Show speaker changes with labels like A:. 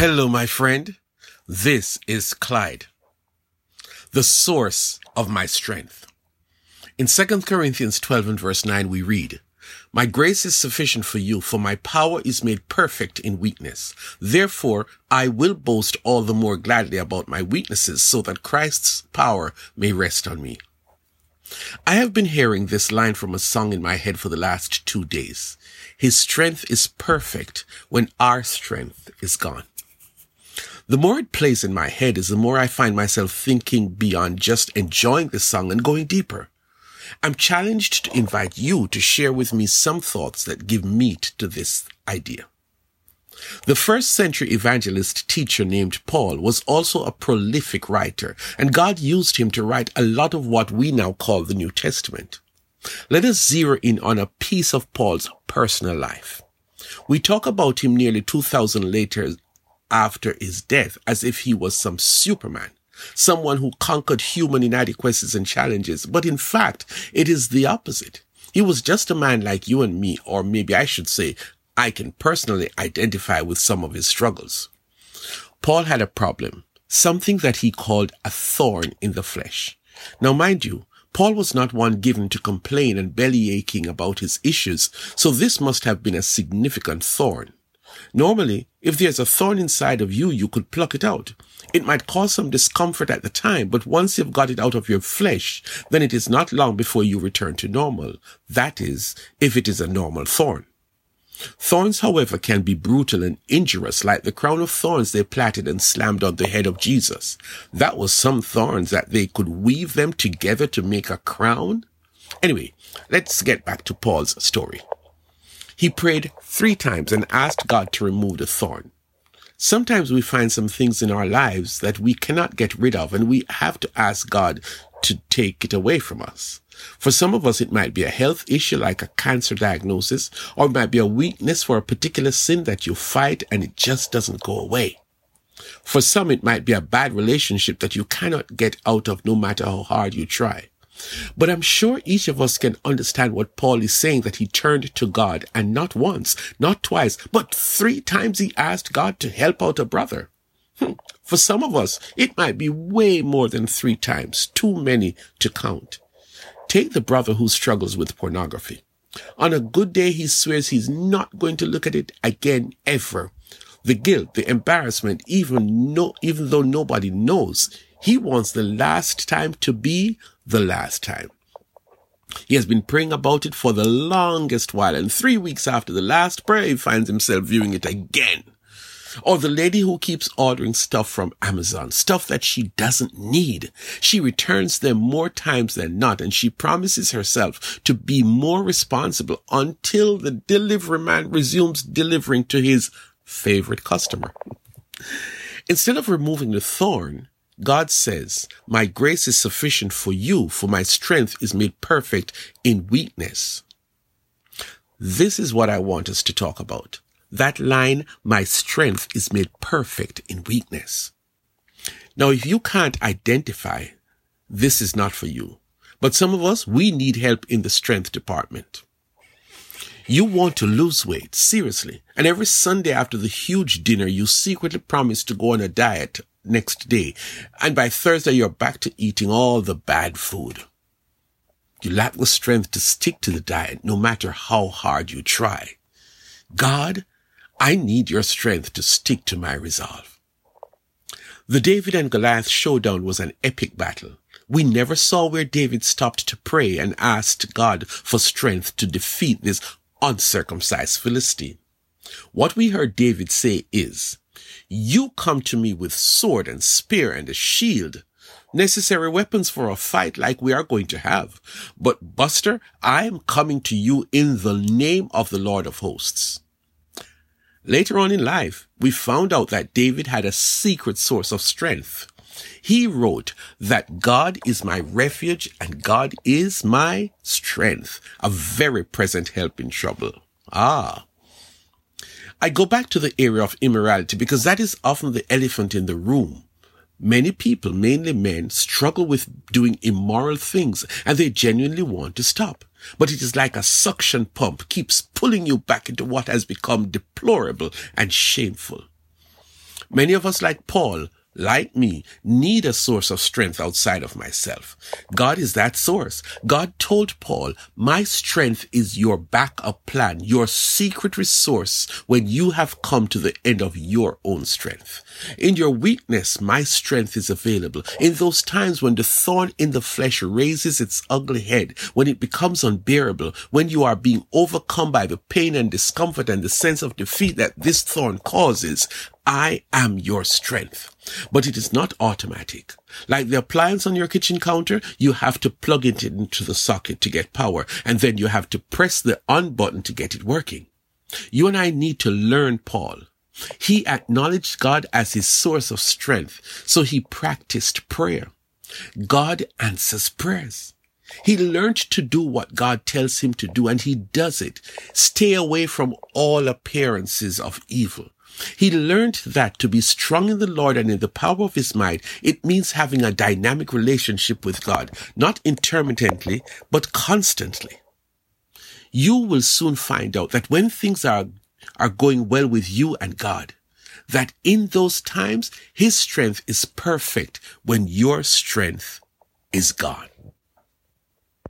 A: Hello, my friend. This is Clyde, the source of my strength. In 2 Corinthians 12 and verse 9, we read, My grace is sufficient for you, for my power is made perfect in weakness. Therefore, I will boast all the more gladly about my weaknesses, so that Christ's power may rest on me. I have been hearing this line from a song in my head for the last two days. His strength is perfect when our strength is gone. The more it plays in my head is the more I find myself thinking beyond just enjoying the song and going deeper. I'm challenged to invite you to share with me some thoughts that give meat to this idea. The first century evangelist teacher named Paul was also a prolific writer, and God used him to write a lot of what we now call the New Testament. Let us zero in on a piece of Paul's personal life. We talk about him nearly 2000 later after his death as if he was some superman, someone who conquered human inadequacies and challenges. But in fact, it is the opposite. He was just a man like you and me, or maybe I should say, I can personally identify with some of his struggles. Paul had a problem, something that he called a thorn in the flesh. Now, mind you, Paul was not one given to complain and belly aching about his issues, so this must have been a significant thorn. Normally, if there's a thorn inside of you, you could pluck it out. It might cause some discomfort at the time, but once you've got it out of your flesh, then it is not long before you return to normal. That is, if it is a normal thorn. Thorns, however, can be brutal and injurious, like the crown of thorns they plaited and slammed on the head of Jesus. That was some thorns that they could weave them together to make a crown. Anyway, let's get back to Paul's story. He prayed three times and asked God to remove the thorn. Sometimes we find some things in our lives that we cannot get rid of and we have to ask God to take it away from us. For some of us, it might be a health issue like a cancer diagnosis, or it might be a weakness for a particular sin that you fight and it just doesn't go away. For some, it might be a bad relationship that you cannot get out of no matter how hard you try. But I'm sure each of us can understand what Paul is saying that he turned to God and not once, not twice, but three times he asked God to help out a brother. Hmm. For some of us, it might be way more than three times, too many to count. Take the brother who struggles with pornography. On a good day, he swears he's not going to look at it again ever. The guilt, the embarrassment, even no, even though nobody knows, he wants the last time to be the last time. He has been praying about it for the longest while, and three weeks after the last prayer, he finds himself viewing it again. Or the lady who keeps ordering stuff from Amazon, stuff that she doesn't need. She returns them more times than not, and she promises herself to be more responsible until the delivery man resumes delivering to his favorite customer. Instead of removing the thorn, God says, my grace is sufficient for you, for my strength is made perfect in weakness. This is what I want us to talk about. That line, my strength is made perfect in weakness. Now, if you can't identify, this is not for you. But some of us, we need help in the strength department. You want to lose weight, seriously. And every Sunday after the huge dinner, you secretly promise to go on a diet next day. And by Thursday, you're back to eating all the bad food. You lack the strength to stick to the diet no matter how hard you try. God, I need your strength to stick to my resolve. The David and Goliath showdown was an epic battle. We never saw where David stopped to pray and asked God for strength to defeat this uncircumcised Philistine. What we heard David say is, you come to me with sword and spear and a shield, necessary weapons for a fight like we are going to have. But Buster, I am coming to you in the name of the Lord of hosts. Later on in life, we found out that David had a secret source of strength. He wrote that God is my refuge and God is my strength, a very present help in trouble. Ah, I go back to the area of immorality because that is often the elephant in the room. Many people, mainly men, struggle with doing immoral things and they genuinely want to stop. But it is like a suction pump keeps pulling you back into what has become deplorable and shameful. Many of us, like Paul, like me, need a source of strength outside of myself. God is that source. God told Paul, my strength is your backup plan, your secret resource when you have come to the end of your own strength. In your weakness, my strength is available. In those times when the thorn in the flesh raises its ugly head, when it becomes unbearable, when you are being overcome by the pain and discomfort and the sense of defeat that this thorn causes, I am your strength. But it is not automatic. Like the appliance on your kitchen counter, you have to plug it into the socket to get power, and then you have to press the on button to get it working. You and I need to learn Paul. He acknowledged God as his source of strength, so he practiced prayer. God answers prayers. He learned to do what God tells him to do, and he does it. Stay away from all appearances of evil. He learned that to be strong in the Lord and in the power of his might, it means having a dynamic relationship with God, not intermittently, but constantly. You will soon find out that when things are, are going well with you and God, that in those times, his strength is perfect when your strength is gone.